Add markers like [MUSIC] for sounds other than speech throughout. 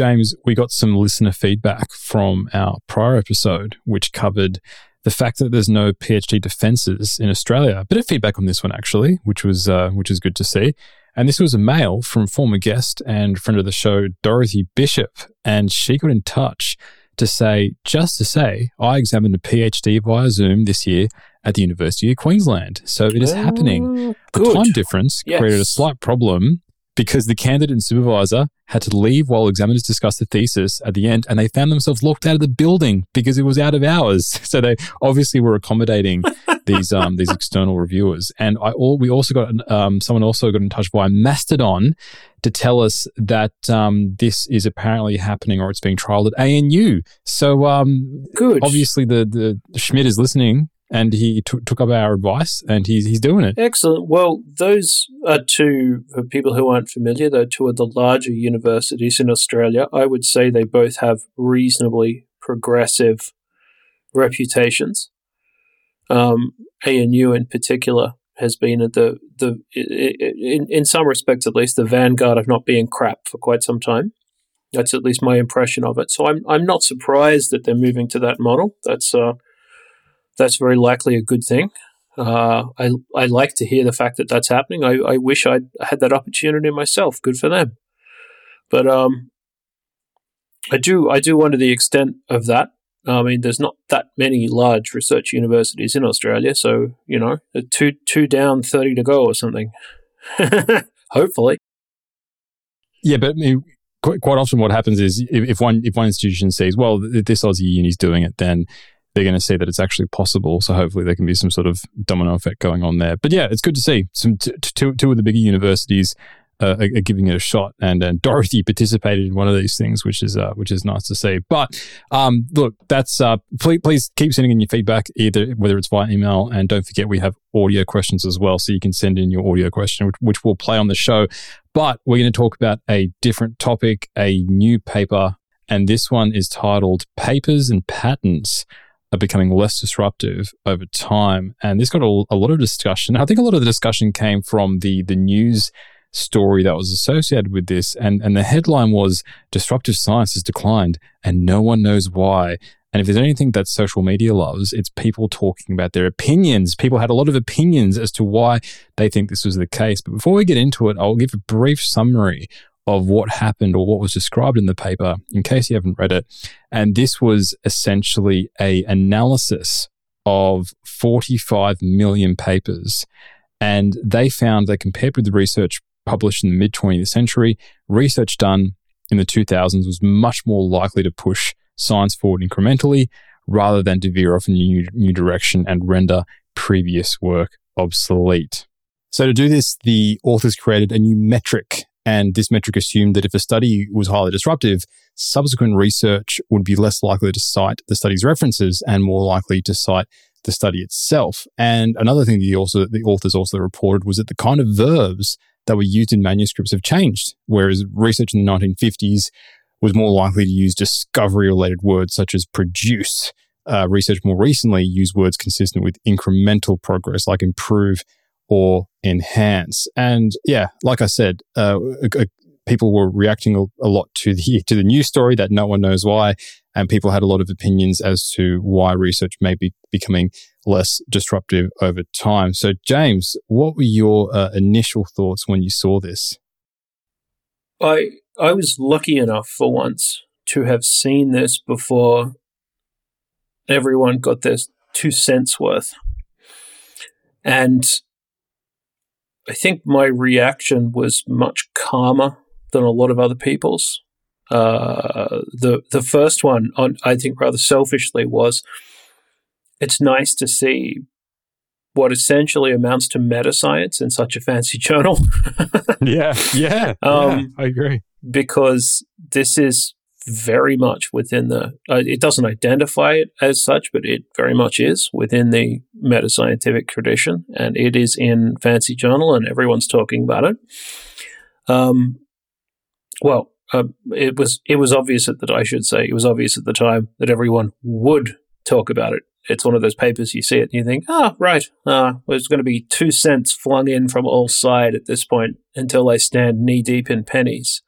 James, we got some listener feedback from our prior episode, which covered the fact that there's no PhD defences in Australia. A bit of feedback on this one actually, which was uh, which is good to see. And this was a mail from former guest and friend of the show, Dorothy Bishop, and she got in touch to say, just to say, I examined a PhD via Zoom this year at the University of Queensland. So it is happening. The time difference Yes. created a slight problem because the candidate and supervisor had to leave while examiners discussed the thesis at the end and they found themselves locked out of the building because it was out of hours. [LAUGHS] So they obviously were accommodating [LAUGHS] these um, these external reviewers. And I all we also got um, someone also got in touch via Mastodon to tell us that um, this is apparently happening or it's being trialed at ANU. So um, Good. obviously the the Schmidt is listening and he took took up our advice and he's he's doing it. Excellent. Well, those are two, for people who aren't familiar, they're two of the larger universities in Australia. I would say they both have reasonably progressive reputations. Um, ANU in particular has been at the, the in, in some respects at least, the vanguard of not being crap for quite some time. That's at least my impression of it. So I'm I'm not surprised that they're moving to that model. That's uh, that's very likely a good thing. Uh, I I like to hear the fact that that's happening. I, I wish I'd had that opportunity myself. Good for them. But um, I do I do wonder the extent of that. I mean, there's not that many large research universities in Australia, so you know, two two down, thirty to go, or something. [LAUGHS] Hopefully, Yeah, but I mean, quite, often what happens is if, if one if one institution sees well this Aussie uni is doing it, then they're going to see that it's actually possible. So hopefully there can be some sort of domino effect going on there. But yeah, it's good to see some t- t- two of the bigger universities uh, are, are giving it a shot, and and Dorothy participated in one of these things, which is uh, which is nice to see. But um, look, that's uh, please please keep sending in your feedback, either whether it's via email, and don't forget we have audio questions as well, so you can send in your audio question, which, which we'll play on the show. But we're going to talk about a different topic, a new paper, and this one is titled "Papers and Patents." Are becoming less disruptive over time, and this got a, a lot of discussion. I think a lot of the discussion came from the the news story that was associated with this. And, and the headline was Disruptive Science has declined and no one knows why. And if there's anything that social media loves, it's people talking about their opinions. People had a lot of opinions as to why they think this was the case. But before we get into it, I'll give a brief summary of what happened or what was described in the paper in case you haven't read it. And this was essentially a analysis of 45 million papers. And they found they compared with the research published in the mid 20th century, research done in the 2000s was much more likely to push science forward incrementally rather than to veer off in a new, new direction and render previous work obsolete. So, to do this, the authors created a new metric, and this metric assumed that if a study was highly disruptive, subsequent research would be less likely to cite the study's references and more likely to cite the study itself. And another thing the, also, the authors also reported was that the kind of verbs that were used in manuscripts have changed, whereas research in the 1950s was more likely to use discovery related words such as produce. Uh, research more recently used words consistent with incremental progress like improve or enhance. And yeah, like I said, uh, uh, people were reacting a, a lot to the to the news story that no one knows why, and people had a lot of opinions as to why research may be becoming less disruptive over time. So, James, what were your uh, initial thoughts when you saw this? I I was lucky enough for once to have seen this before everyone got their two cents worth. And I think my reaction was much calmer than a lot of other people's. Uh, the the first one, on, I think, rather selfishly, was it's nice to see what essentially amounts to meta science in such a fancy [LAUGHS] journal. yeah, yeah, Um, yeah, I agree. because this is very much within the uh, it doesn't identify it as such but it very much is within the meta scientific tradition and it is in fancy journal and everyone's talking about it. Um, well uh, it was it was obvious at that I should say it was obvious at the time that everyone would talk about it. It's one of those papers you see it and you think ah right uh, there's going to be two cents flung in from all side at this point until they stand knee deep in pennies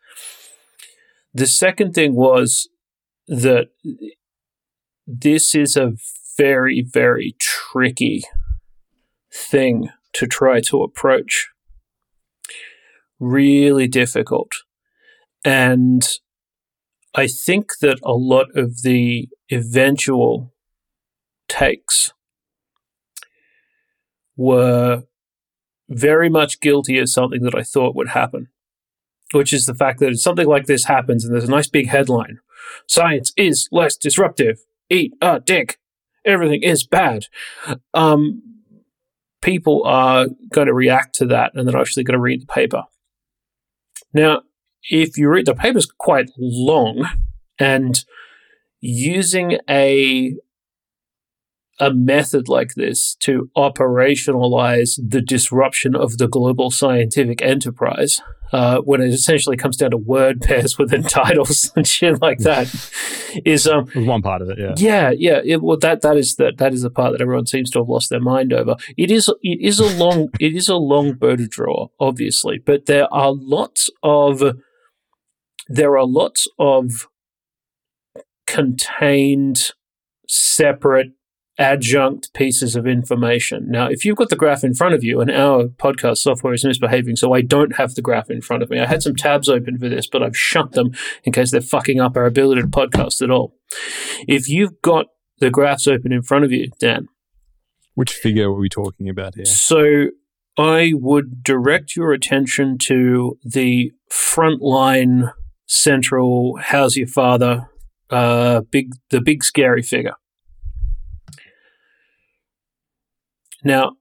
The second thing was that this is a very, very tricky thing to try to approach. Really difficult. And I think that a lot of the eventual takes were very much guilty of something that I thought would happen, which is the fact that something like this happens and there's a nice big headline Science is less disruptive. Eat a dick. Everything is bad. Um, people are going to react to that and they're actually going to read the paper. Now, if you read the paper is quite long and using a a method like this to operationalize the disruption of the global scientific enterprise uh, when it essentially comes down to word pairs [LAUGHS] within titles [LAUGHS] and shit like that is um one part of it yeah. Yeah yeah it, well that that is that that is the part that everyone seems to have lost their mind over. It is it is a long [LAUGHS] it is a long bow to draw obviously but there are lots of there are lots of contained separate adjunct pieces of information. Now, if you've got the graph in front of you, and our podcast software is misbehaving, so I don't have the graph in front of me. I had some tabs open for this, but I've shut them in case they're fucking up our ability to podcast at all. If you've got the graphs open in front of you, Dan. Which figure are we talking about here? So I would direct your attention to the frontline central how's your father uh, big the big scary figure Now,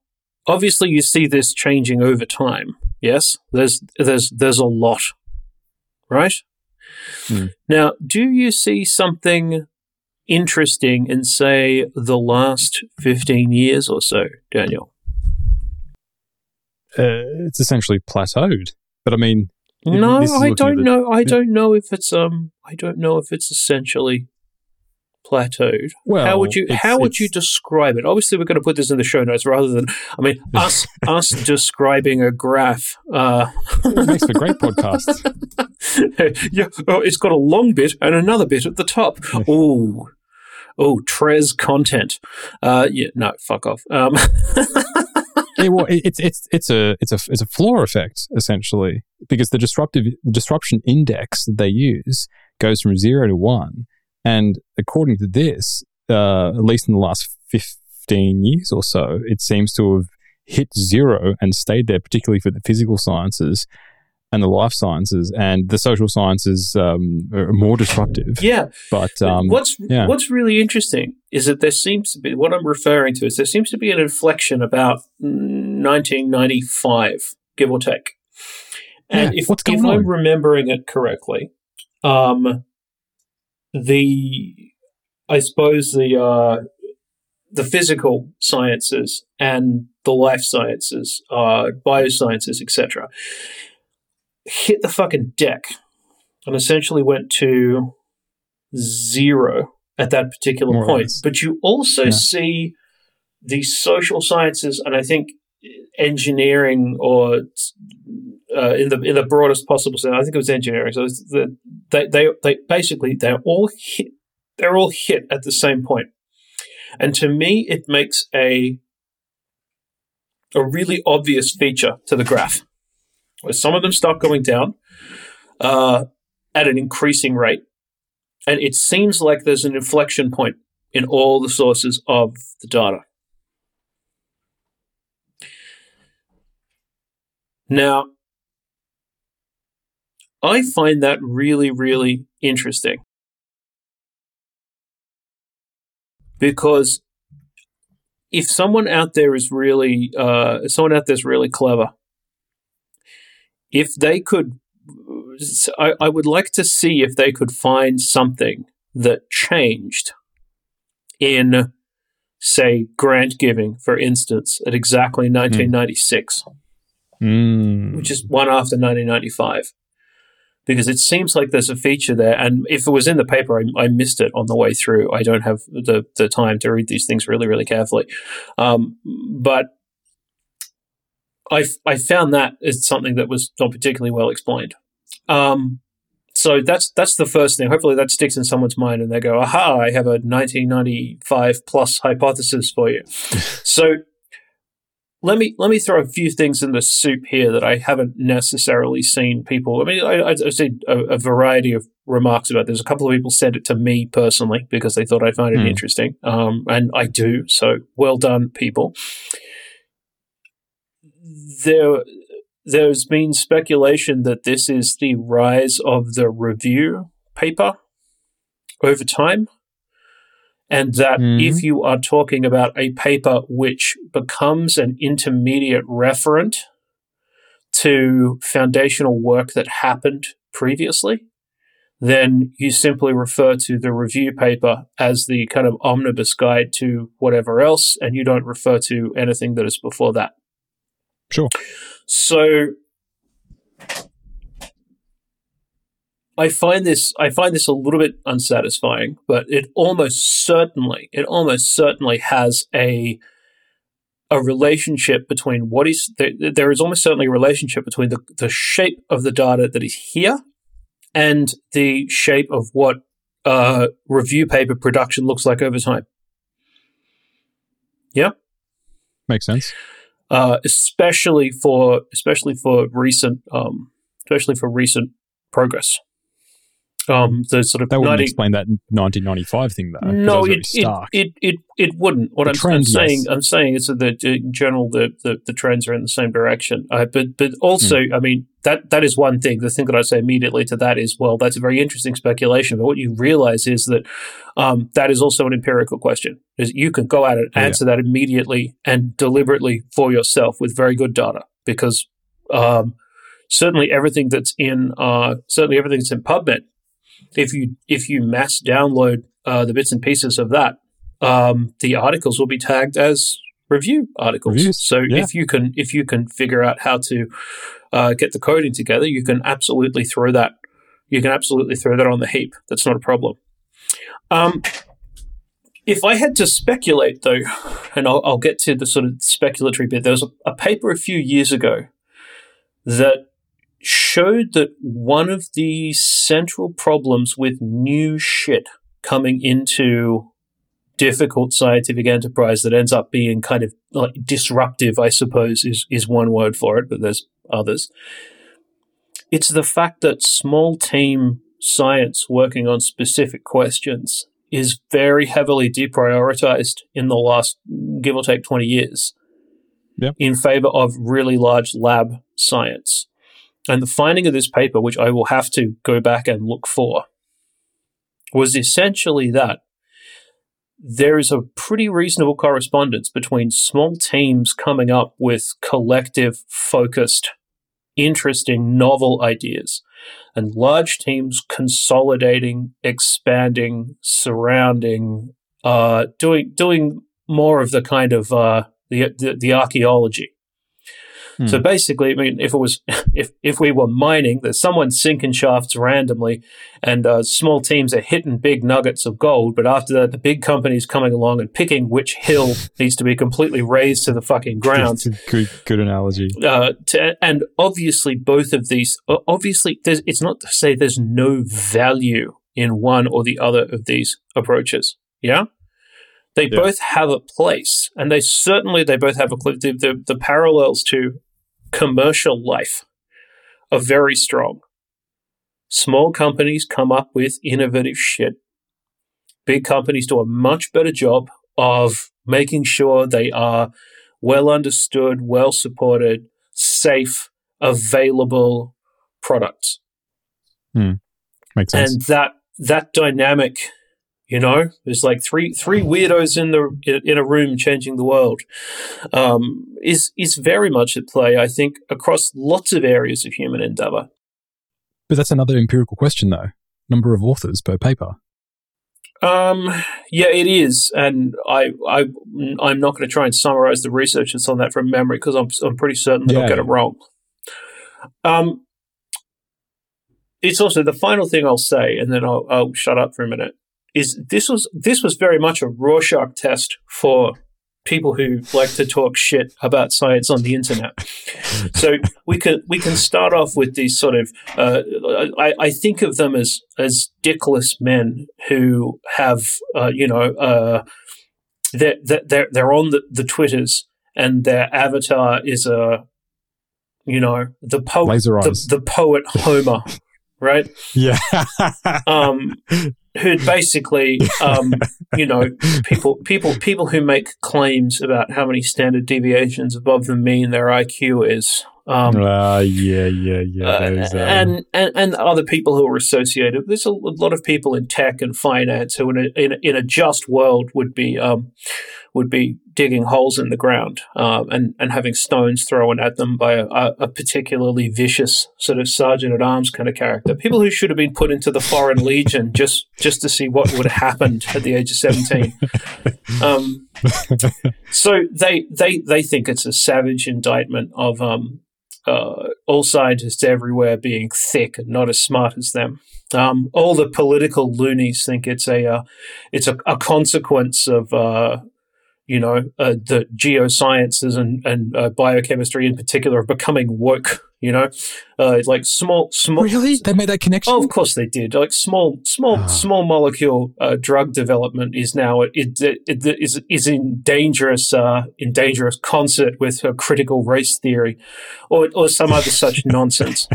obviously, you see this changing over time. Yes, there's there's there's a lot, right? Hmm. Now, do you see something interesting in, say, the last fifteen years or so, Daniel? Uh, it's essentially plateaued, but I mean, no, I don't know. I don't know if it's um, I don't know if it's essentially plateaued. Well, how would you how would you describe it? Obviously, we're going to put this in the show notes rather than I mean [LAUGHS] us us describing a graph. Uh, it makes for great podcasts. [LAUGHS] [LAUGHS] yeah, oh, it's got a long bit and another bit at the top. Oh, oh, Trez content. Uh, yeah, no, fuck off. Um. yeah, well, it's it's it's a it's a it's a floor effect essentially because the disruptive the disruption index that they use goes from zero to one and according to this, uh, at least in the last 15 years or so, it seems to have hit zero and stayed there, particularly for the physical sciences and the life sciences and the social sciences um, are more disruptive. Yeah, but um, what's yeah. what's really interesting is that there seems to be what I'm referring to is there seems to be an inflection about 1995, give or take. And yeah, if, if I'm remembering it correctly, um, the I suppose the uh, the physical sciences and the life sciences, uh, biosciences, etc., hit the fucking deck and essentially went to zero at that particular More point. But you also yeah. see the social sciences and I think engineering or uh, in the in the broadest possible sense. I think it was engineering. So the, they they they basically they're all hit. They're all hit at the same point, and to me, it makes a a really obvious feature to the graph, where some of them start going down uh, at an increasing rate, and it seems like there's an inflection point in all the sources of the data. Now, I find that really, really interesting. Because if someone out there is really, uh, someone out there is really clever, if they could, I, I would like to see if they could find something that changed in, say, grant giving, for instance, at exactly 1996, mm. Which is one after 1995 because it seems like there's a feature there. And if it was in the paper, I, I missed it on the way through. I don't have the, the time to read these things really, really carefully. Um, but I, I found that is something that was not particularly well explained. Um, so that's that's the first thing. Hopefully that sticks in someone's mind and they go, aha, I have a 1995 plus hypothesis for you. [LAUGHS] so let me let me throw a few things in the soup here that I haven't necessarily seen people. I mean, I, I, see a, a, variety of remarks about. This. a couple of people said it to me personally because they thought I'd find it mm. interesting, um, and I do. So well done, people. There, there's been speculation that this is the rise of the review paper over time and that mm. if you are talking about a paper which becomes an intermediate referent to foundational work that happened previously, then you simply refer to the review paper as the kind of omnibus guide to whatever else, and you don't refer to anything that is before that. Sure. So I find this I find this a little bit unsatisfying, but it almost certainly it almost certainly has a a relationship between what is there, there is almost certainly a relationship between the, the shape of the data that is here and the shape of what uh, review paper production looks like over time. Yeah, makes sense. Uh, especially for especially for recent um, especially for recent progress. Um, the sort of that wouldn't 90, explain that 1995 thing though. No, it, it, it, it it wouldn't. What I'm, trend, I'm, saying, yes. I'm saying is that in general the, the, the trends are in the same direction. Uh, but but also, mm. I mean that that is one thing. The thing that I say immediately to that is, well, that's a very interesting speculation. But what you realize is that um, that is also an empirical question. Is you can go out and answer yeah. that immediately and deliberately for yourself with very good data because. Um, certainly, everything that's in uh, certainly everything that's in PubMed if you if you mass download uh, the bits and pieces of that, um, the articles will be tagged as review articles. Reviews. So yeah. if you can if you can figure out how to uh, get the coding together, you can absolutely throw that you can absolutely throw that on the heap. That's not a problem. Um, if I had to speculate, though, and I'll, I'll, get to the sort of speculatory bit, there was a, a paper a few years ago that showed that one of the central problems with new shit coming into difficult scientific enterprise that ends up being kind of like disruptive, I suppose, is, is one word for it, but there's others. It's the fact that small team science working on specific questions is very heavily deprioritized in the last, give or take, 20 years yep. in favor of really large lab science. And the finding of this paper, which I will have to go back and look for, was essentially that there is a pretty reasonable correspondence between small teams coming up with collective, focused, interesting, novel ideas and large teams consolidating, expanding, surrounding, uh, doing doing more of the kind of uh, the, the, the archaeology Hmm. So basically, I mean, if it was [LAUGHS] if if we were mining, there's someone sinking shafts randomly, and uh, small teams are hitting big nuggets of gold. But after that, the big companies coming along and picking which hill [LAUGHS] needs to be completely razed to the fucking ground. good, good analogy. Uh, to, and obviously, both of these, obviously, it's not to say there's no value in one or the other of these approaches. Yeah. They yeah. both have a place, and they certainly they both have a the, the, the parallels to commercial life are very strong. Small companies come up with innovative shit. Big companies do a much better job of making sure they are well understood, well supported, safe, available products. Hmm. Makes sense. And that that dynamic you know, there's like three three weirdos in the in a room changing the world. Um, is is very much at play, I think, across lots of areas of human endeavor. But that's another empirical question, though. Number of authors per paper. Um, yeah, it is, and I, I, I'm not going to try and summarize the research that's on that from memory because I'm, I'm pretty certain that yeah, I'll get it wrong. Um, it's also the final thing I'll say, and then I'll, I'll shut up for a minute is this was this was very much a Rorschach test for people who like to talk shit about science on the internet. So we can we can start off with these sort of uh, I, I think of them as as dickless men who have uh, you know uh, they're they're they're on the, the twitters and their avatar is a you know the poet the, the poet Homer right? [LAUGHS] Yeah. Um who basically, um, you know, people, people, people who make claims about how many standard deviations above the mean their IQ is. Um, uh, yeah, yeah, yeah. Uh, um, and, and and other people who are associated. There's a, a lot of people in tech and finance who, in a, in a, in a just world, would be um, would be digging holes in the ground um, and, and having stones thrown at them by a, a, particularly vicious sort of sergeant at arms kind of character. People who should have been put into the Foreign [LAUGHS] Legion just, just to see what would have happened at the age of 17. [LAUGHS] Um, so they, they, they think it's a savage indictment of um, uh, all scientists everywhere being thick and not as smart as them. Um, all the political loonies think it's a uh, it's a, a, consequence of uh, you know, uh, the geosciences and, and uh, biochemistry in particular are becoming woke. You know, uh, like small, small. Really, they made that connection. Oh, of course they did. Like small, small, oh. small molecule uh, drug development is now it, it, it, it is is in dangerous uh, in dangerous concert with critical race theory, or or some other such [LAUGHS] nonsense.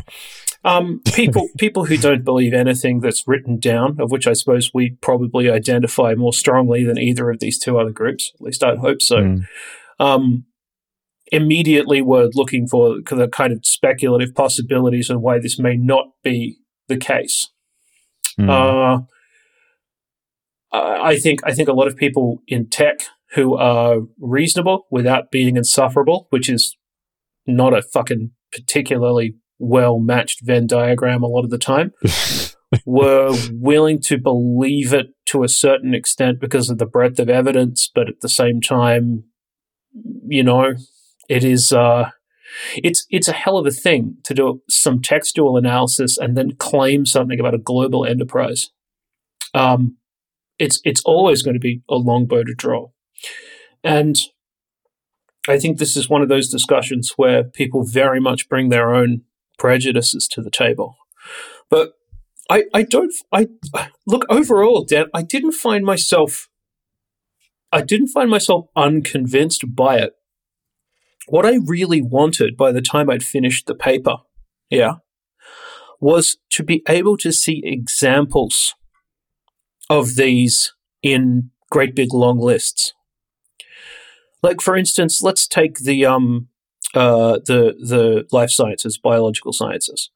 Um, people [LAUGHS] people who don't believe anything that's written down, of which I suppose we probably identify more strongly than either of these two other groups. At least I'd hope so. Mm. Um, immediately were looking for the kind of speculative possibilities and why this may not be the case. Mm. Uh, I think I think a lot of people in tech who are reasonable without being insufferable, which is not a fucking particularly well matched Venn diagram a lot of the time, [LAUGHS] were willing to believe it to a certain extent because of the breadth of evidence, but at the same time, you know, it is uh, it's it's a hell of a thing to do some textual analysis and then claim something about a global enterprise. Um, it's it's always going to be a long bow to draw, and I think this is one of those discussions where people very much bring their own prejudices to the table. But I, I don't, I look overall, Dan, I didn't find myself, I didn't find myself unconvinced by it. What I really wanted by the time I'd finished the paper, yeah, was to be able to see examples of these in great big long lists. Like, for instance, let's take the um, uh, the the life sciences, biological sciences.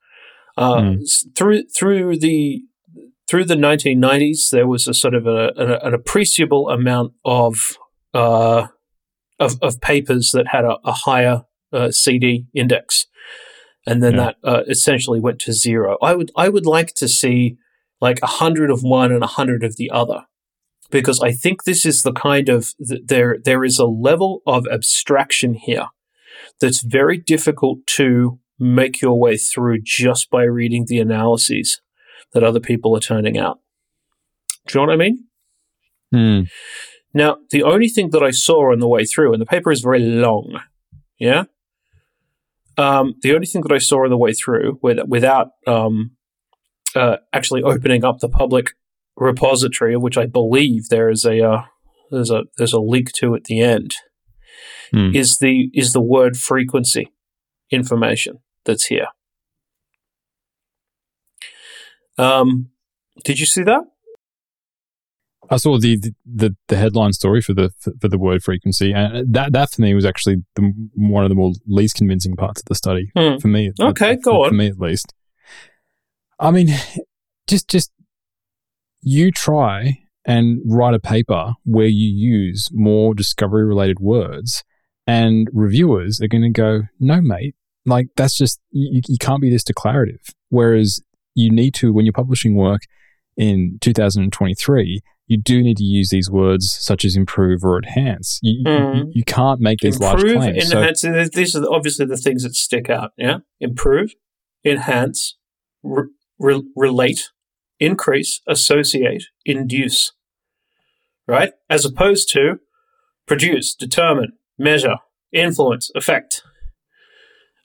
Uh, mm. Through through the through the 1990s, there was a sort of a, a, an appreciable amount of, uh, of, of papers that had a, a higher uh, CD index, and then yeah. that uh, essentially went to zero. I would I would like to see like a hundred of one and a hundred of the other, because I think this is the kind of there there is a level of abstraction here that's very difficult to make your way through just by reading the analyses that other people are turning out. Do you know what I mean? Hmm. Now, the only thing that I saw on the way through, and the paper is very long, yeah? Um, the only thing that I saw on the way through with, without um, uh, actually opening up the public repository, of which I believe there is a uh, there's a there's a link to at the end, mm. is the is the word frequency information that's here. Um, did you see that? I saw the, the the headline story for the for the word frequency, and that that for me was actually the, one of the more least convincing parts of the study hmm. for me. Okay, go for, on. For me, at least. I mean, [SIGHS] just just you try and write a paper where you use more discovery related words and reviewers are going to go, no, mate, like that's just, you, you can't be this declarative. Whereas you need to, when you're publishing work in 2023, you do need to use these words such as improve or enhance. You, mm. you, you, can't make these improve, large claims. Enhance, so, these are obviously the things that stick out. Yeah. Improve, enhance, re- re- relate, increase, associate, induce. Right? As opposed to produce, determine, measure, influence, affect.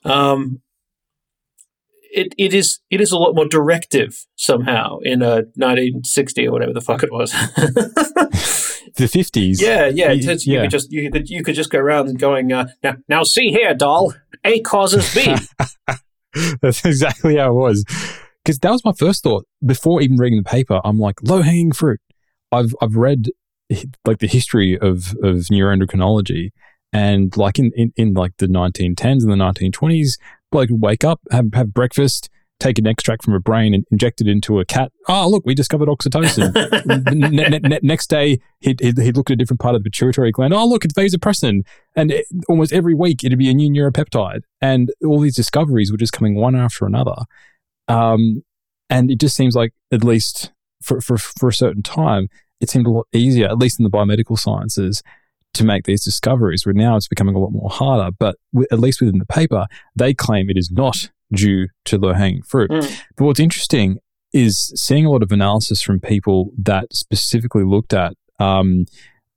Um, it, it is it is a lot more directive somehow in a 1960 or whatever the fuck it was. [LAUGHS] the 50s. Yeah, yeah. You, you yeah. could just you could you could just go around and going uh, now now see here, doll. A causes B. [LAUGHS] That's exactly how it was. Because that was my first thought before even reading the paper. I'm like low hanging fruit. I've I've read like the history of of neuroendocrinology and like in, in, in like the 1910s and the 1920s like wake up, have, have breakfast, take an extract from a brain and inject it into a cat. Oh, look, we discovered oxytocin. [LAUGHS] ne- ne- next day, he'd, he'd, he'd, look at a different part of the pituitary gland. Oh, look, it's vasopressin. And it, almost every week, it'd be a new neuropeptide. And all these discoveries were just coming one after another. Um, and it just seems like, at least for, for, for a certain time, it seemed a lot easier, at least in the biomedical sciences, to make these discoveries, where now it's becoming a lot more harder. But w- at least within the paper, they claim it is not due to low hanging fruit. Mm. But what's interesting is seeing a lot of analysis from people that specifically looked at. Um,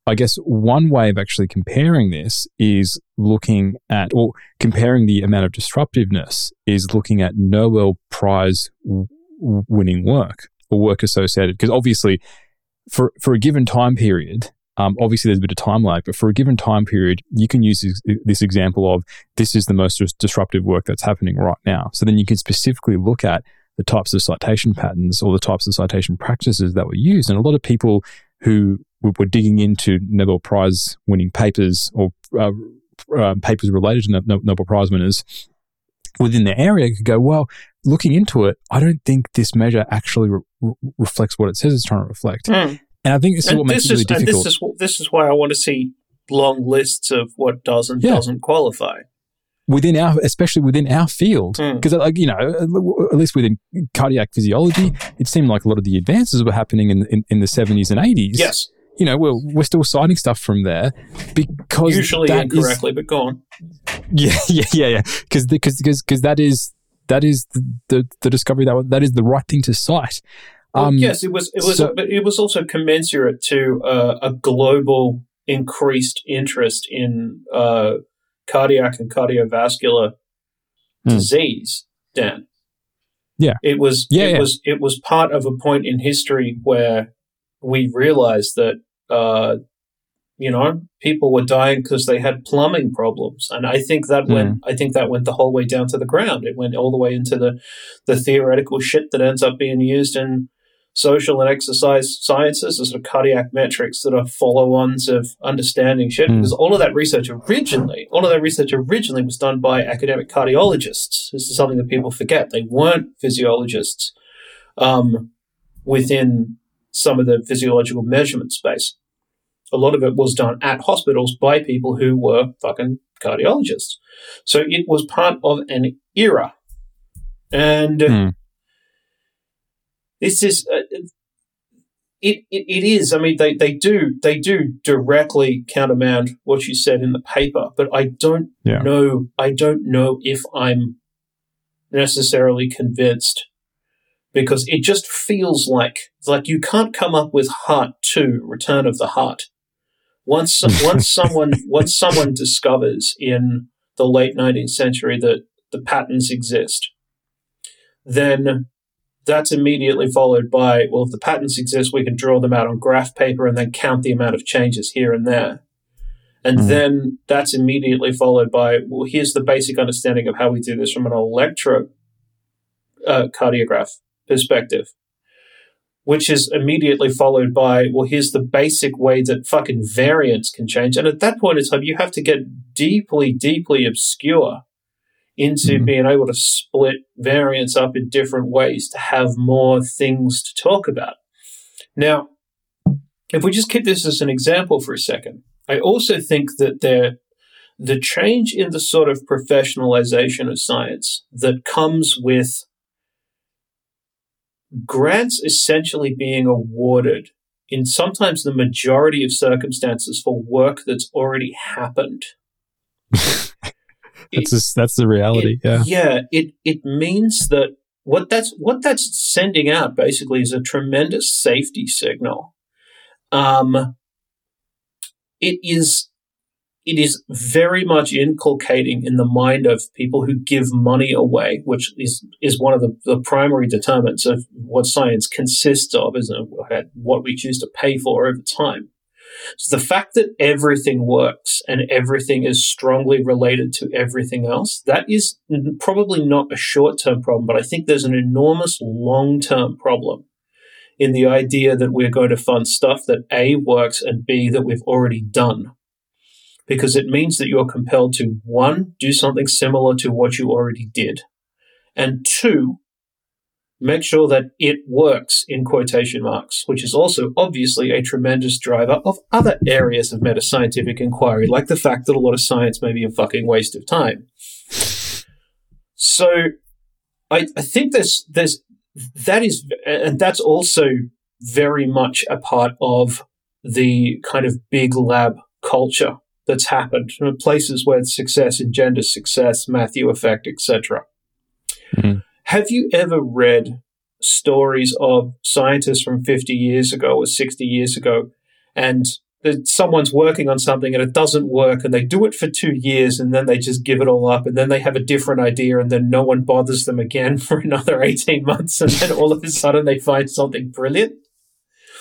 I guess one way of actually comparing this is looking at, or comparing the amount of disruptiveness, is looking at Nobel Prize w- winning work or work associated. Because obviously, for, for a given time period, um, obviously, there's a bit of time lag, but for a given time period, you can use this, this example of this is the most disruptive work that's happening right now. So then you can specifically look at the types of citation patterns or the types of citation practices that were used. And a lot of people who were digging into Nobel Prize winning papers or uh, uh, papers related to no- Nobel Prize winners within their area could go, well, looking into it, I don't think this measure actually re- reflects what it says it's trying to reflect. Mm. And I think this is and what makes it really difficult. This is, this is why I want to see long lists of what does and yeah. doesn't qualify within our, especially within our field, because mm. like you know, at least within cardiac physiology, it seemed like a lot of the advances were happening in in, in the seventies and eighties. Yes, you know, we're we're still citing stuff from there because usually incorrectly, is, but go on. [LAUGHS] Yeah, yeah, yeah, yeah, because because because that is that is the, the, the discovery that that is the right thing to cite. Um, well, yes, it was. It was, so, but it was also commensurate to uh, a global increased interest in uh, cardiac and cardiovascular hmm. disease. Dan, yeah, it was. Yeah, it yeah. was. It was part of a point in history where we realized that uh, you know people were dying because they had plumbing problems and i think that mm. went i think that went the whole way down to the ground it went all the way into the the theoretical shit that ends up being used in social and exercise sciences, the sort of cardiac metrics that are follow-ons of understanding shit. Mm. Because all of that research originally, all of that research originally was done by academic cardiologists. This is something that people forget. They weren't physiologists um, within some of the physiological measurement space. A lot of it was done at hospitals by people who were fucking cardiologists. So it was part of an era. And mm this is uh, it, it, it is. I mean, they, they do they do directly countermand what you said in the paper, but I don't yeah. know. I don't know if I'm necessarily convinced because it just feels like like you can't come up with Heart Two: Return of the Heart. Once [LAUGHS] once someone once someone discovers in the late 19th century that the patterns exist, then that's immediately followed by, well, if the patterns exist, we can draw them out on graph paper and then count the amount of changes here and there. And mm-hmm. then that's immediately followed by, well, here's the basic understanding of how we do this from an electro uh, cardiograph perspective, which is immediately followed by, well, here's the basic way that fucking variance can change. And at that point in time, you have to get deeply, deeply obscure into mm-hmm. being able to split variants up in different ways to have more things to talk about. Now, if we just keep this as an example for a second, I also think that there, the change in the sort of professionalization of science that comes with grants essentially being awarded in sometimes the majority of circumstances for work that's already happened [LAUGHS] that's just, that's the reality. It, yeah. Yeah. It it means that what that's what that's sending out basically is a tremendous safety signal. Um, it is it is very much inculcating in the mind of people who give money away, which is, is one of the, the primary determinants of what science consists of, is uh, what we choose to pay for over time. So the fact that everything works and everything is strongly related to everything else, that is probably not a short term problem, but I think there's an enormous long term problem in the idea that we're going to fund stuff that A works and B that we've already done because it means that you're compelled to one, do something similar to what you already did, and two, make sure that it works in quotation marks, which is also obviously a tremendous driver of other areas of meta scientific inquiry, like the fact that a lot of science may be a fucking waste of time. So I, I think there's there's that is and that's also very much a part of the kind of big lab culture that's happened, places where success engenders success, Matthew effect, etc. Mm-hmm. Have you ever read stories of scientists from 50 years ago or 60 years ago and someone's working on something and it doesn't work and they do it for two years and then they just give it all up and then they have a different idea and then no one bothers them again [LAUGHS] for another 18 months and then all of a sudden they find something brilliant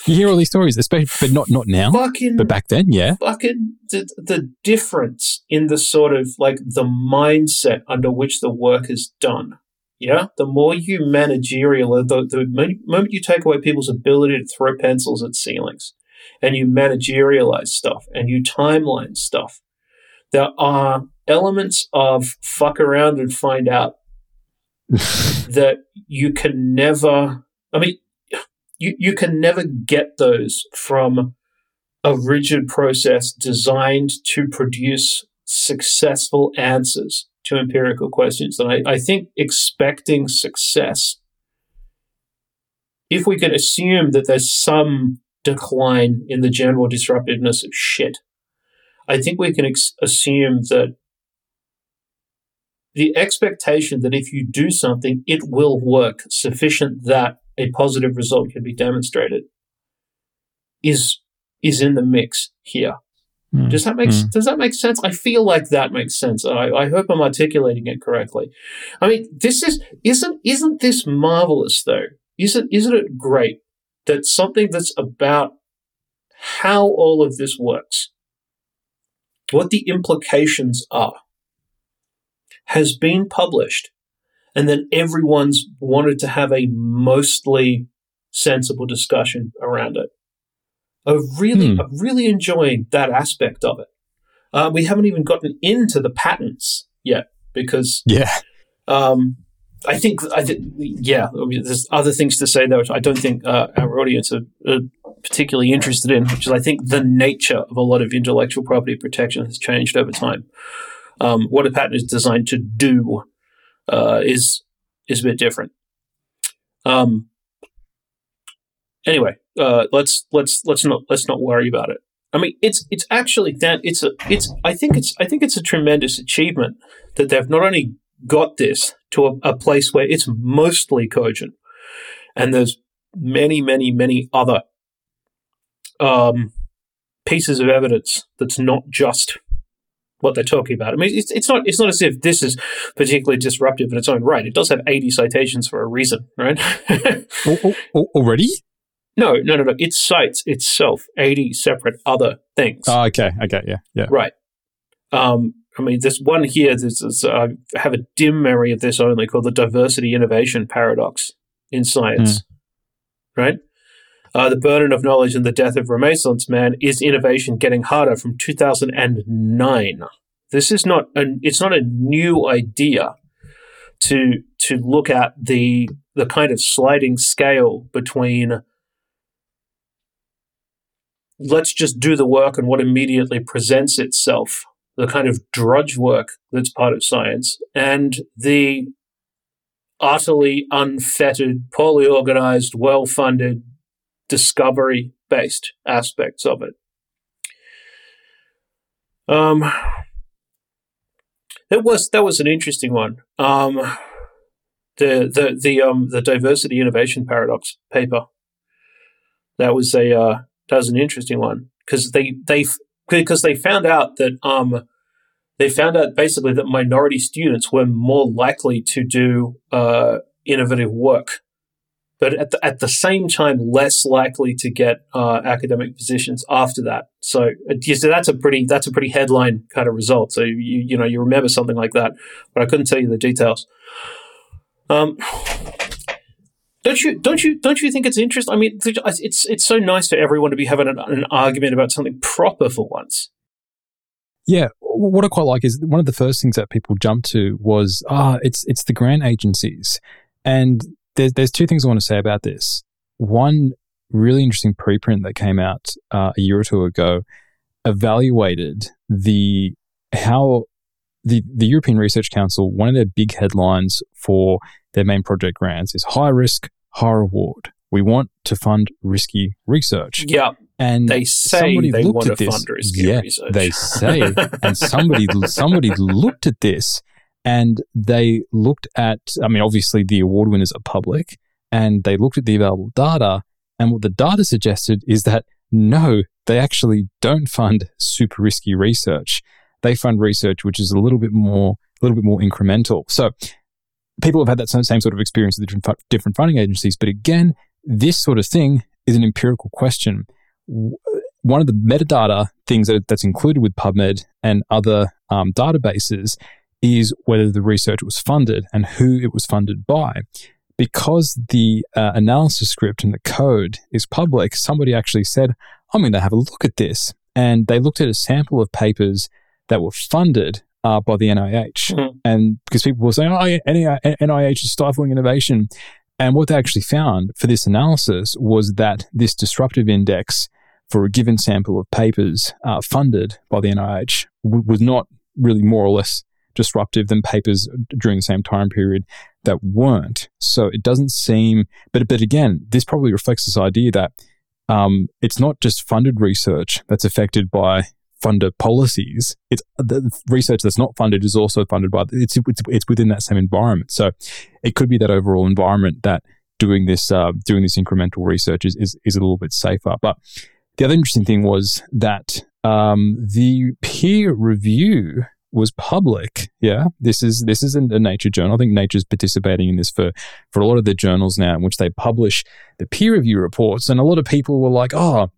you hear all these stories, especially, but not not now. Fucking, but back then, yeah. Fucking the, the difference in the sort of like the mindset under which the work is done. Yeah, the more you managerial, the, the moment you take away people's ability to throw pencils at ceilings, and you managerialize stuff and you timeline stuff, there are elements of fuck around and find out [LAUGHS] that you can never. I mean, you, you can never get those from a rigid process designed to produce successful answers to empirical questions. And I, I think expecting success, if we can assume that there's some decline in the general disruptiveness of shit, I think we can ex- assume that the expectation that if you do something, it will work sufficient that a positive result can be demonstrated is is in the mix here. Mm. Does that make mm. Does that make sense? I feel like that makes sense. I, I hope I'm articulating it correctly. I mean, this is isn't isn't this marvelous though? Isn't isn't it great that something that's about how all of this works, what the implications are, has been published and then everyone's wanted to have a mostly sensible discussion around it. I really, hmm. I'm really enjoying that aspect of it. Uh, we haven't even gotten into the patents yet because yeah, um, I think I think yeah, I mean, there's other things to say there which I don't think uh, our audience are, are, particularly interested in, which is I think the nature of a lot of intellectual property protection has changed over time. Um, what a patent is designed to do uh, is is a bit different. Um. Anyway, uh, let's let's let's not let's not worry about it. I mean, it's it's actually that it's a it's I think it's I think it's a tremendous achievement that they've not only got this to a, a place where it's mostly cogent, and there's many many many other um, pieces of evidence that's not just what they're talking about. I mean, it's, it's not it's not as if this is particularly disruptive in its own right. It does have 80 citations for a reason, right? Already? No, no, no, no. It cites itself 80 separate other things. Oh, okay. Okay. Yeah. Yeah. Right. Um, I mean, there's one here. There's, uh, I have a dim memory of this only called the diversity innovation paradox in science. Mm. Right? Uh, the burden of knowledge and the death of Renaissance man is innovation getting harder from 2009. This is not a, it's not a new idea to to look at the the kind of sliding scale between let's just do the work and what immediately presents itself, the kind of drudge work that's part of science, and the utterly unfettered, poorly organized, well funded, discovery based aspects of it. Um, that was that was an interesting one. Um, the the the um the diversity innovation paradox paper. That was a uh, that was an interesting one because they they because they found out that um, they found out basically that minority students were more likely to do uh, innovative work, but at the, at the same time less likely to get uh, academic positions after that. So, so that's a pretty that's a pretty headline kind of result. So you you know you remember something like that, but I couldn't tell you the details. Um, don't you don't you don't you think it's interesting? I mean, it's it's so nice for everyone to be having an, an argument about something proper for once. Yeah, what I quite like is one of the first things that people jump to was ah, it's it's the grant agencies, and there's there's two things I want to say about this. One really interesting preprint that came out uh, a year or two ago evaluated the how the the European Research Council one of their big headlines for their main project grants is high risk, high reward. We want to fund risky research. Yeah. And they say they want to this. fund risky yeah, research. They say, and somebody [LAUGHS] somebody looked at this, and they looked at. I mean, obviously the award winners are public, and they looked at the available data, and what the data suggested is that no, they actually don't fund super risky research. They fund research which is a little bit more, a little bit more incremental. So people have had that same sort of experience with different, funding agencies. But again, this sort of thing is an empirical question one of the metadata things that, that's included with PubMed and other um, databases is whether the research was funded and who it was funded by. Because the uh, analysis script and the code is public, somebody actually said, I'm going to have a look at this. And they looked at a sample of papers that were funded uh, by the NIH. Mm-hmm. And because people were saying, oh, NIH is stifling innovation. And what they actually found for this analysis was that this disruptive index for a given sample of papers uh, funded by the NIH w- was not really more or less disruptive than papers during the same time period that weren't. So it doesn't seem, but but again, this probably reflects this idea that um, it's not just funded research that's affected by funder policies. It's the research that's not funded is also funded by it's it's, it's within that same environment. So it could be that overall environment that doing this uh, doing this incremental research is, is is a little bit safer, but the other interesting thing was that um, the peer review was public. Yeah, this is this is a, a Nature journal. I think Nature's participating in this for for a lot of their journals now, in which they publish the peer review reports. And a lot of people were like, "Oh,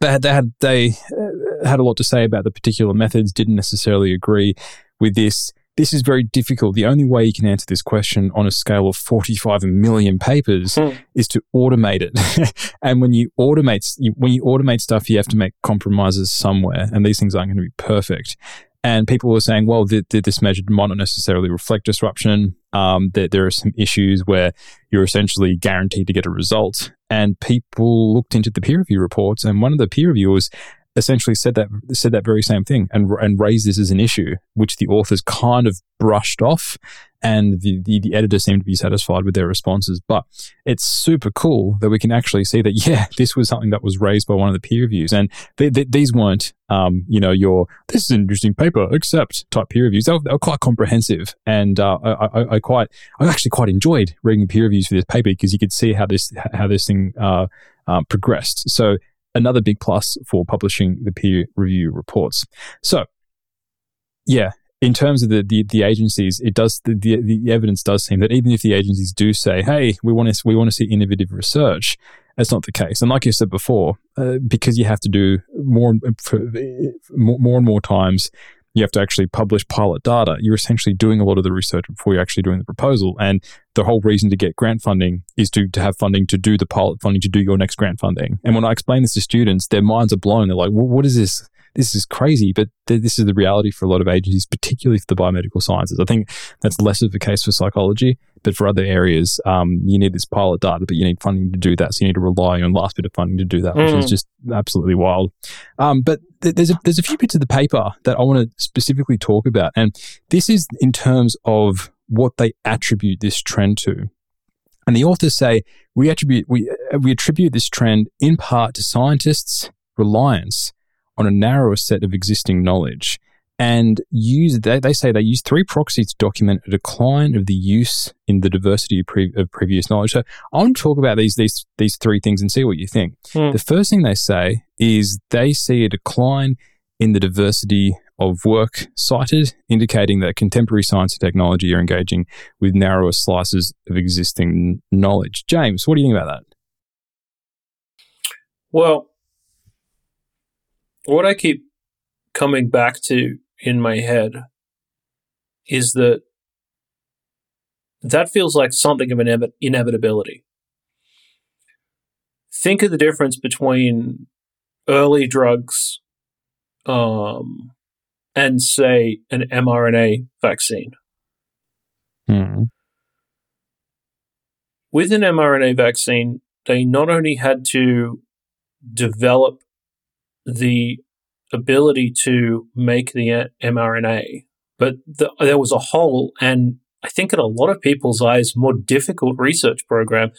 they had they had they uh, had a lot to say about the particular methods. Didn't necessarily agree with this." this is very difficult. The only way you can answer this question on a scale of 45 million papers mm. is to automate it. [LAUGHS] and when you automate, when you automate stuff, you have to make compromises somewhere, and these things aren't going to be perfect. And people were saying, well, th- th- this measure might not necessarily reflect disruption. Um, that there are some issues where you're essentially guaranteed to get a result. And people looked into the peer review reports, and one of the peer reviewers essentially said that said that very same thing and and raised this as an issue, which the authors kind of brushed off, and the, the, the editor seemed to be satisfied with their responses. But it's super cool that we can actually see that [LAUGHS] yeah, this was something that was raised by one of the peer reviews, and they, they, these weren't um, you know your this is an interesting paper accept type peer reviews. They were, they were quite comprehensive, and uh, I, I, I, quite I actually quite enjoyed reading the peer reviews for this paper because you could see how this how this thing uh, uh, progressed. So another big plus for publishing the peer review reports. So, yeah, in terms of the, the, the agencies, it does the, the, the evidence does seem that even if the agencies do say, "Hey, we want to we want to see innovative research," that's not the case. And like you said before, uh, because you have to do more, more more and more times, you have to actually publish pilot data. You're essentially doing a lot of the research before you're actually doing the proposal. And the whole reason to get grant funding is to, to have funding to do the pilot funding to do your next grant funding. And when I explain this to students, their minds are blown. They're like, well, what is this? This is crazy, but th- this is the reality for a lot of agencies, particularly for the biomedical sciences. I think that's less of a case for psychology, but for other areas, um, you need this pilot data, but you need funding to do that. So you need to rely on last bit of funding to do that, which mm. is just absolutely wild. Um, but th- there's a, there's a few bits of the paper that I want to specifically talk about, and this is in terms of what they attribute this trend to. And the authors say we attribute we we attribute this trend in part to scientists' reliance on a narrower set of existing knowledge and use they, they say they use three proxies to document a decline of the use in the diversity of, pre, of previous knowledge. So I want to talk about these these these three things and see what you think. Mm. The first thing they say is they see a decline in the diversity of work cited, indicating that contemporary science and technology are engaging with narrower slices of existing knowledge. James, what do you think about that? Well, what I keep coming back to in my head is that that feels like something of an inevitability. Think of the difference between early drugs um, and, say, an mRNA vaccine. Hmm. With an mRNA vaccine, they not only had to develop the ability to make the mRNA, but the, there was a whole, and I think in a lot of people's eyes, more difficult research program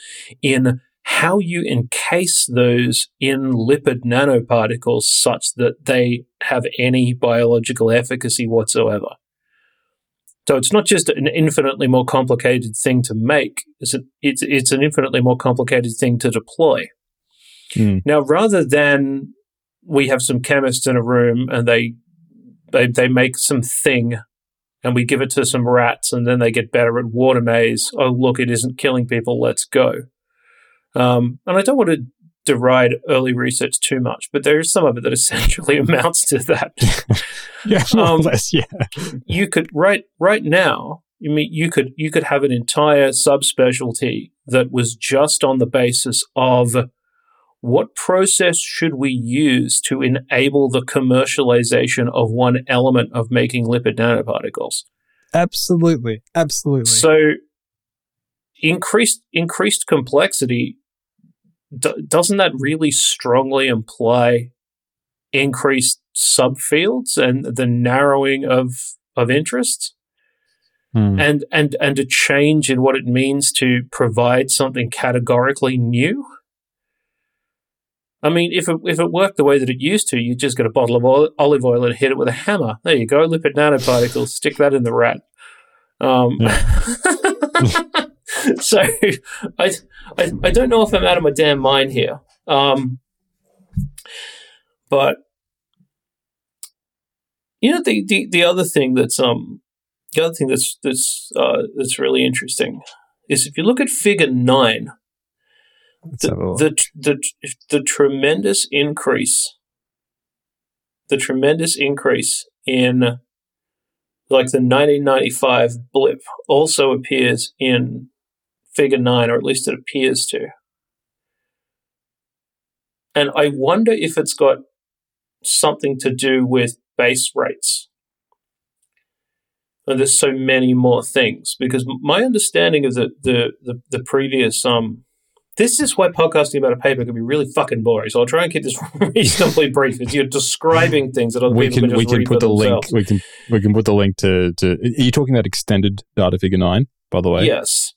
in how you encase those in lipid nanoparticles such that they have any biological efficacy whatsoever. So it's not just an infinitely more complicated thing to make; it's an, it's, it's an infinitely more complicated thing to deploy. Mm. Now, rather than we have some chemists in a room and they they they make some thing and we give it to some rats and then they get better at water maze. Oh, look, it isn't killing people. Let's go. Um, and I don't want to deride early research too much, but there is some of it that [LAUGHS] essentially amounts to that. [LAUGHS] yeah, more um, less, yeah. you could right right now. You mean you could you could have an entire subspecialty that was just on the basis of what process should we use to enable the commercialization of one element of making lipid nanoparticles? Absolutely, absolutely. So increased increased complexity d- doesn't that really strongly imply increased subfields and the narrowing of of interests? Hmm. And and and a change in what it means to provide something categorically new. I mean, if it, if it worked the way that it used to, you just get a bottle of oil, olive oil and hit it with a hammer. There you go, lipid nanoparticles. stick that in the rat. Um, [LAUGHS] so I, I, I don't know if I'm out of my damn mind here. Um, but you know the, the the other thing that's um the other thing that's that's uh, that's really interesting is if you look at Figure Nine the, the, the, the tremendous increase, the tremendous increase in like the 1995 blip also appears in figure 9 or at least it appears to. And i wonder if it's got something to do with base rates. And there's so many more things because my understanding of the the the, the previous um this is why podcasting about a paper can be really fucking boring. So I'll try and keep this [LAUGHS] reasonably brief because you're describing things that other we people can, we can put the themselves. link. We can we can put the link to to. Are you talking about extended data figure nine? By the way, yes.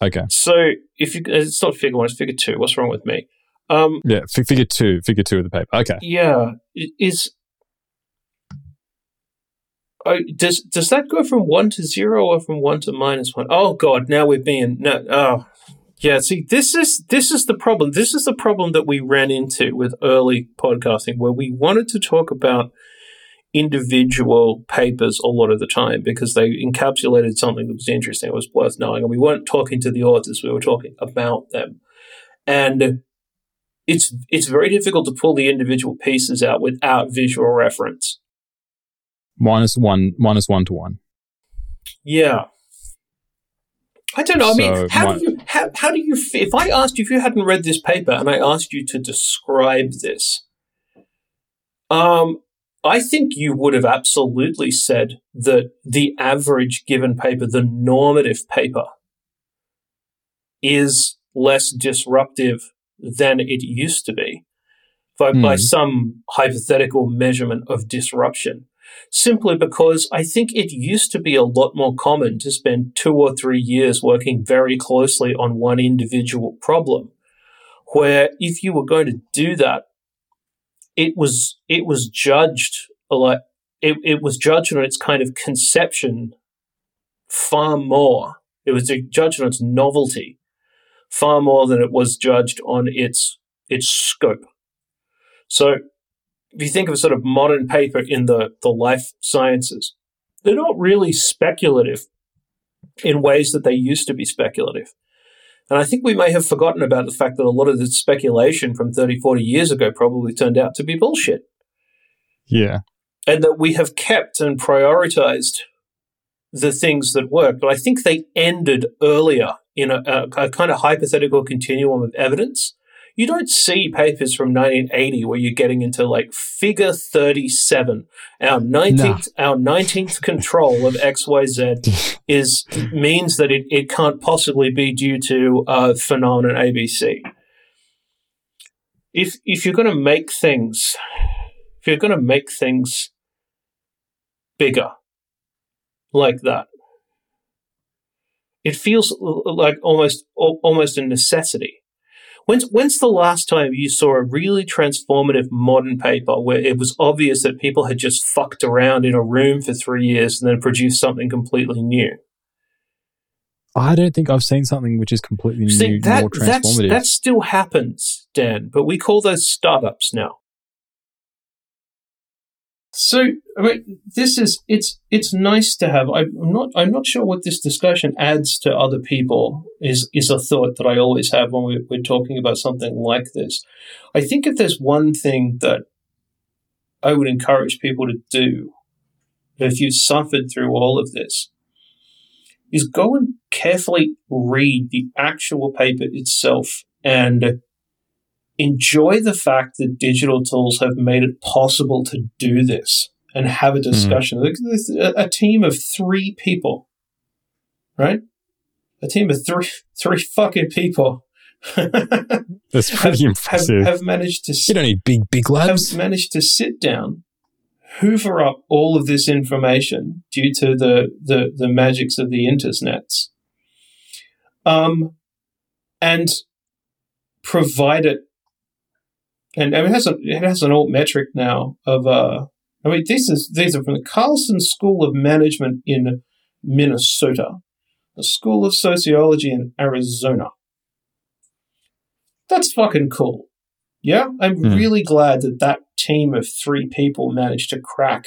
Okay. So if you, it's not figure one, it's figure two. What's wrong with me? Um, yeah, figure two, figure two of the paper. Okay. Yeah, is Oh, does does that go from one to zero or from one to minus one? Oh God! Now we're being no. Oh, yeah, see, this is this is the problem. This is the problem that we ran into with early podcasting, where we wanted to talk about individual papers a lot of the time because they encapsulated something that was interesting, it was worth knowing, and we weren't talking to the authors; we were talking about them. And it's it's very difficult to pull the individual pieces out without visual reference. Minus one, minus one to one. Yeah, I don't know. I mean, how my, do you how, how do you if I asked you if you hadn't read this paper and I asked you to describe this, um, I think you would have absolutely said that the average given paper, the normative paper, is less disruptive than it used to be by, mm. by hmm. some hypothetical measurement of disruption simply because I think it used to be a lot more common to spend two or three years working very closely on one individual problem. Where if you were going to do that, it was it was judged like it, it was judged on its kind of conception far more. It was judged on its novelty far more than it was judged on its its scope. So if you think of a sort of modern paper in the, the life sciences, they're not really speculative in ways that they used to be speculative. And I think we may have forgotten about the fact that a lot of the speculation from 30, 40 years ago probably turned out to be bullshit. Yeah. And that we have kept and prioritized the things that work. But I think they ended earlier in a, a, a kind of hypothetical continuum of evidence you don't see papers from 1980 where you're getting into like figure 37 our 19th no. our 19th control of xyz [LAUGHS] is means that it, it can't possibly be due to uh, phenomenon abc if if you're going to make things if you're going to make things bigger like that it feels like almost almost a necessity When's, when's the last time you saw a really transformative modern paper where it was obvious that people had just fucked around in a room for three years and then produced something completely new? I don't think I've seen something which is completely See, new, that, more transformative. that still happens, Dan, but we call those startups now. So I mean, this is it's it's nice to have. I'm not I'm not sure what this discussion adds to other people. Is is a thought that I always have when we, we're talking about something like this. I think if there's one thing that I would encourage people to do, if you suffered through all of this, is go and carefully read the actual paper itself and enjoy the fact that digital tools have made it possible to do this and have a hmm. discussion. Mm. A, a team of three people, right? A team of three three fucking people. [LAUGHS] That's pretty have, impressive. Have, have managed to. You don't need big big labs. Have managed to sit down, hoover up all of this information due to the the the magics of the internets, um, and provide it and, and it has a it has an Altmetric now of uh I mean this is these are from the Carlson School of Management in Minnesota, the School of Sociology in Arizona. That's fucking cool. Yeah, I'm mm. really glad that that team of three people managed to crack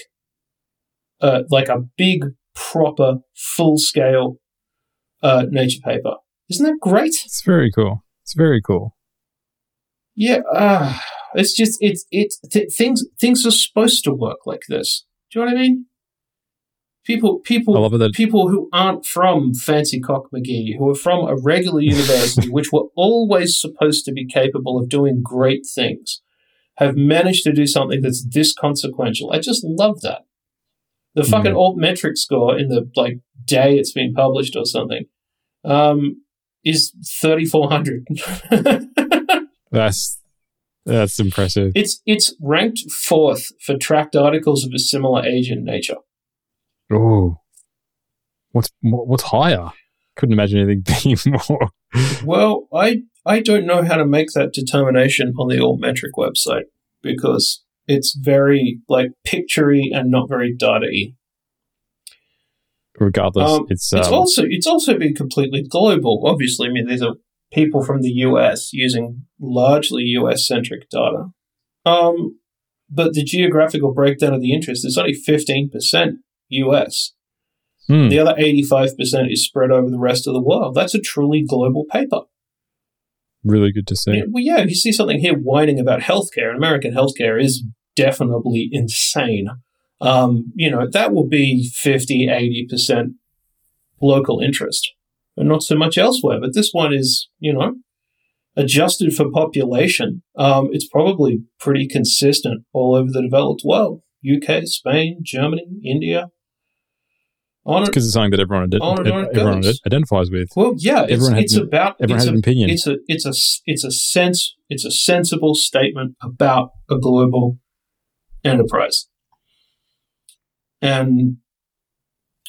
uh, like a big, proper, full scale uh, nature paper. Isn't that great? It's very cool. It's very cool. Yeah, uh, it's just it's it's th- things things are supposed to work like this. Do you know what I mean? People people that- people who aren't from fancy cock McGee, who are from a regular university, [LAUGHS] which were always supposed to be capable of doing great things, have managed to do something that's this consequential. I just love that. The fucking mm. Altmetric score in the like day it's been published or something um, is thirty four hundred. [LAUGHS] That's that's impressive. It's it's ranked fourth for tracked articles of a similar age and nature. Oh, what's what's higher? Couldn't imagine anything [LAUGHS] being more. well, I I don't know how to make that determination on the Altmetric website because it's very like picturey and not very data-y. Regardless, um, it's it's um, also it's also been completely global. Obviously, I mean these are people from the US using largely US centric data. Um, but the geographical breakdown of the interest is only 15% US. Hmm. The other 85% is spread over the rest of the world. That's a truly global paper. Really good to see. Yeah, well, yeah, you see something here whining about healthcare, and American healthcare is definitely insane. Um, you know, that will be 50, 80% local interest and not so much elsewhere. But this one is, you know, adjusted for population. Um, it's probably pretty consistent all over the developed world UK, Spain, Germany, India. On because it, it's something that everyone, ident- everyone identifies with. Well, yeah, it's, everyone it's about everyone it's has a, an opinion. It's a it's a it's a sense it's a sensible statement about a global enterprise, and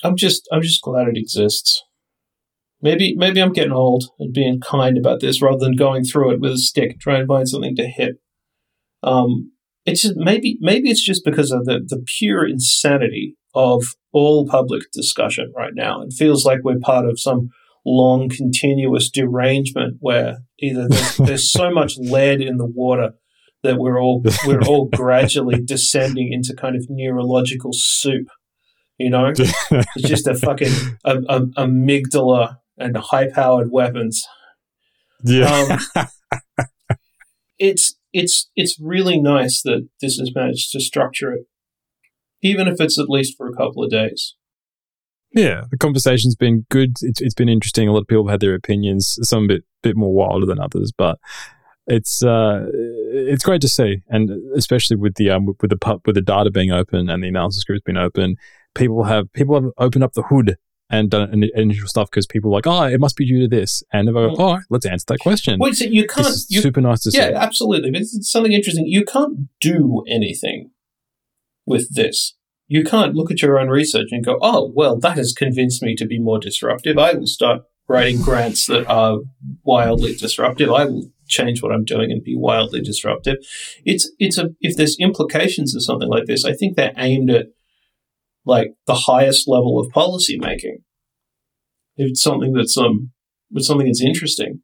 I'm just I'm just glad it exists. Maybe maybe I'm getting old and being kind about this rather than going through it with a stick trying to find something to hit. Um, it's just maybe maybe it's just because of the the pure insanity of all public discussion right now. It feels like we're part of some long continuous derangement where either there's, [LAUGHS] there's so much lead in the water that we're all we're all [LAUGHS] gradually descending into kind of neurological soup. You know, [LAUGHS] it's just a fucking a, a, amygdala and high powered weapons. Yeah. Um, [LAUGHS] it's it's it's really nice that this has managed to structure it, even if it's at least for a couple of days. Yeah, the conversation's been good. It's it's been interesting. A lot of people have had their opinions, some a bit bit more wilder than others, but it's uh, it's great to see, and especially with the um, with the with the data being open and the analysis groups being open, people have people have opened up the hood and done initial stuff because people are like, oh, it must be due to this, and they're like, oh, let's answer that question. Wait, so you can't. You, super nice to yeah, see. Yeah, absolutely. But it's something interesting. You can't do anything with this you can't look at your own research and go, oh, well, that has convinced me to be more disruptive. I will start writing [LAUGHS] grants that are wildly disruptive. I will change what I'm doing and be wildly disruptive. It's it's a if there's implications of something like this, I think they're aimed at like the highest level of policy making. It's something that's um it's something that's interesting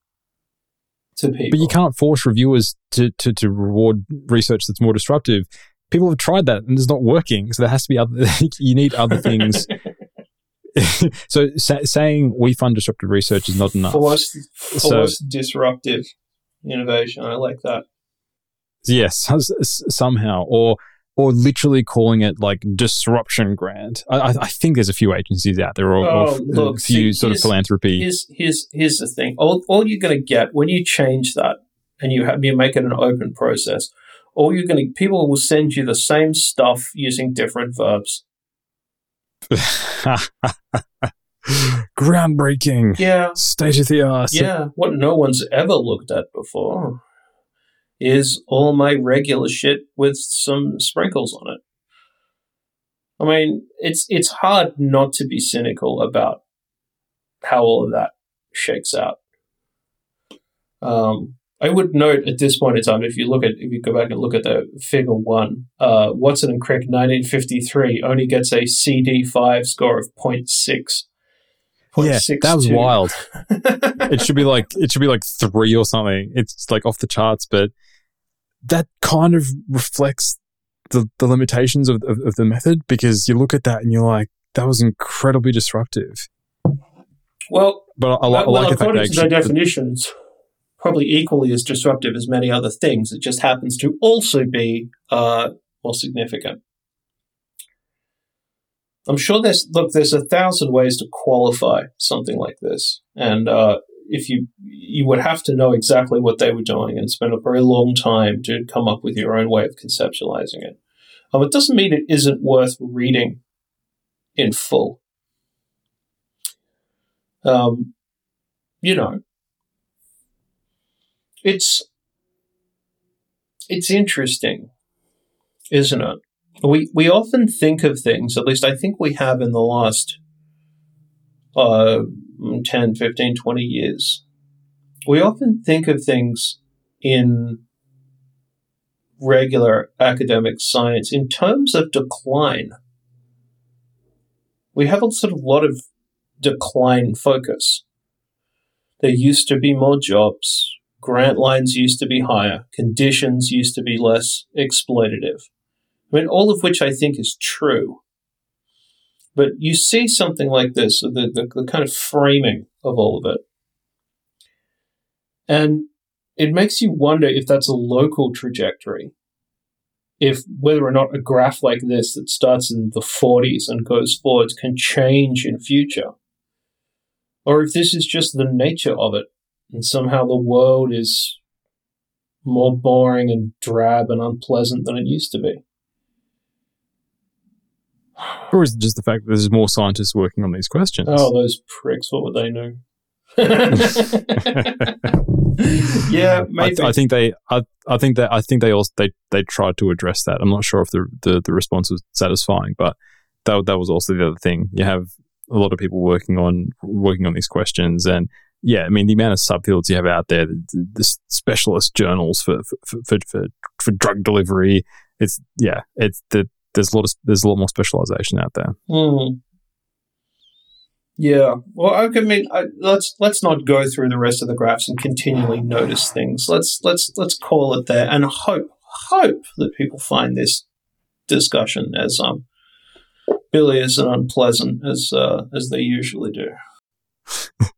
to people. But you can't force reviewers to, to, to reward research that's more disruptive people have tried that and it's not working. So there has to be other, [LAUGHS] you need other things. [LAUGHS] [LAUGHS] so sa- saying we fund disruptive research is not enough. Forced, forced so, disruptive innovation. I like that. Yes, somehow, or or literally calling it like disruption grant. I, I think there's a few agencies out there, or, oh, or look, a few see, sort of philanthropy. Here's here's here's the thing. All, all you're going to get when you change that and you have you make it an open process all you're going to people will send you the same stuff using different verbs. [LAUGHS] Groundbreaking. Yeah. State of the art. Yeah. What no one's ever looked at before is all my regular shit with some sprinkles on it. I mean, it's it's hard not to be cynical about how all of that shakes out. Um, I would note at this point in time, if you look at if you go back and look at the figure one, uh, Watson and Crick, 1953, only gets a CD five score of 0.6. Yeah, that was wild. [LAUGHS] it should be like it should be like three or something. It's like off the charts, but that kind of reflects the, the limitations of, of, of the method because you look at that and you're like, that was incredibly disruptive. Well, but I, I, well, I like according to their definitions, probably equally as disruptive as many other things. It just happens to also be uh, more significant. I'm sure there's look. There's a thousand ways to qualify something like this, and uh, if you you would have to know exactly what they were doing and spend a very long time to come up with your own way of conceptualizing it. Um, it doesn't mean it isn't worth reading in full. Um, you know, it's it's interesting, isn't it? We we often think of things, at least I think we have in the last uh, 10, 15, 20 years. We often think of things in regular academic science in terms of decline. We have a sort of lot of decline focus. There used to be more jobs grant lines used to be higher, conditions used to be less exploitative. I mean, all of which I think is true. But you see something like this, the, the, the kind of framing of all of it. And it makes you wonder if that's a local trajectory. If whether or not a graph like this that starts in the 40s and goes forwards can change in future. Or if this is just the nature of it and somehow the world is more boring and drab and unpleasant than it used to be. Or is it just the fact that there's more scientists working on these questions? Oh, those pricks! What would they know? [LAUGHS] yeah, maybe. I, I, think they. I, I think that. I think they also they they tried to address that. I'm not sure if the the, the response was satisfying, but that that was also the other thing. You have a lot of people working on working on these questions, and yeah, I mean, the amount of subfields you have out there, the, the specialist journals for, for, for, for, for drug delivery, it's, yeah, it's the, there's a lot of, there's a lot more specialization out there. Mm. Yeah. Well, I mean, I, let's let's not go through the rest of the graphs and continually notice things. Let's let's let's call it there and hope hope that people find this discussion as um bilious and unpleasant as uh, as they usually do. [LAUGHS]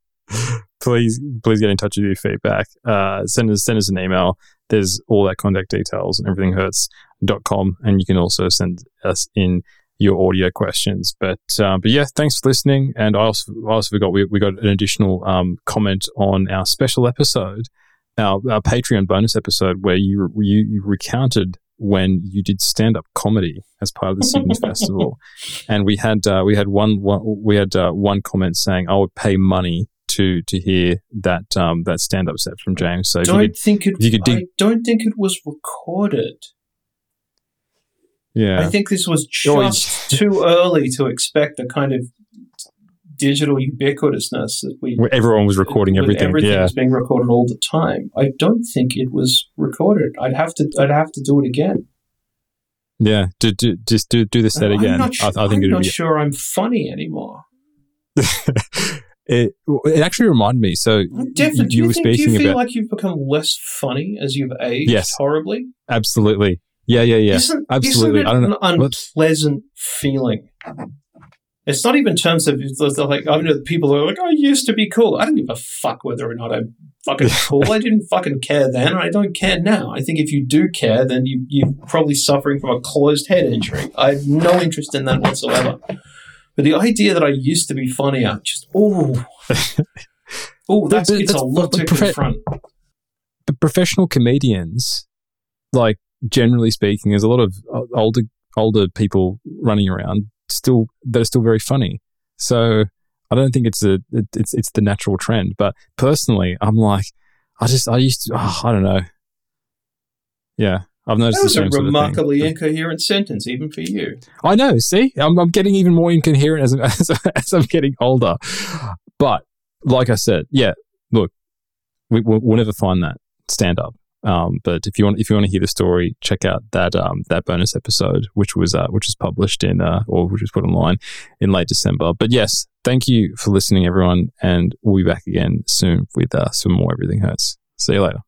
please, please get in touch with your feedback. Uh, send us send us an email. There's all that contact details and everything hurts.com. And you can also send us in your audio questions. But uh, but yeah, thanks for listening. And I also I also forgot we, we got an additional um, comment on our special episode, our, our Patreon bonus episode, where you, you you recounted when you did stand up comedy as part of the Sydney [LAUGHS] Festival, and we had uh, we had one, one we had uh, one comment saying I would pay money to to hear that um, that stand up set from James. So don't could, think it. You could dig- I don't think it was recorded. Yeah, I think this was just too early to expect the kind of digital ubiquitousness that we Where everyone was recording everything. Everything yeah. was being recorded all the time. I don't think it was recorded. I'd have to. I'd have to do it again. Yeah, do, do, just do do the set again. Not, I, I, think I'm not be... sure I'm funny anymore. [LAUGHS] it it actually reminded me. So definitely, you, you were speaking Do you feel about, like you've become less funny as you've aged? Yes, horribly. Absolutely. Yeah, yeah, yeah. Isn't, absolutely. Isn't it I don't know. an unpleasant feeling it's not even in terms of like I know people are like, "I used to be cool." I don't give a fuck whether or not I'm fucking [LAUGHS] cool. I didn't fucking care then. And I don't care now. I think if you do care, then you you're probably suffering from a closed head injury. I have no interest in that whatsoever. But the idea that I used to be funny funnier, just oh, [LAUGHS] oh, that's, it's a lot to prof- confront. The professional comedians, like generally speaking, there's a lot of uh, older older people running around still that are still very funny. So I don't think it's a it, it's it's the natural trend. But personally, I'm like, I just I used to oh, I don't know. Yeah, I've noticed. That was a remarkably incoherent sentence, even for you. I know. See, I'm, I'm getting even more incoherent as, [LAUGHS] as, as I'm getting older. But like I said, yeah. Look, we, we'll never find that stand up. Um, but if you want, if you want to hear the story, check out that um, that bonus episode, which was uh, which was published in uh, or which was put online in late December. But yes, thank you for listening, everyone, and we'll be back again soon with uh, some more. Everything hurts. See you later.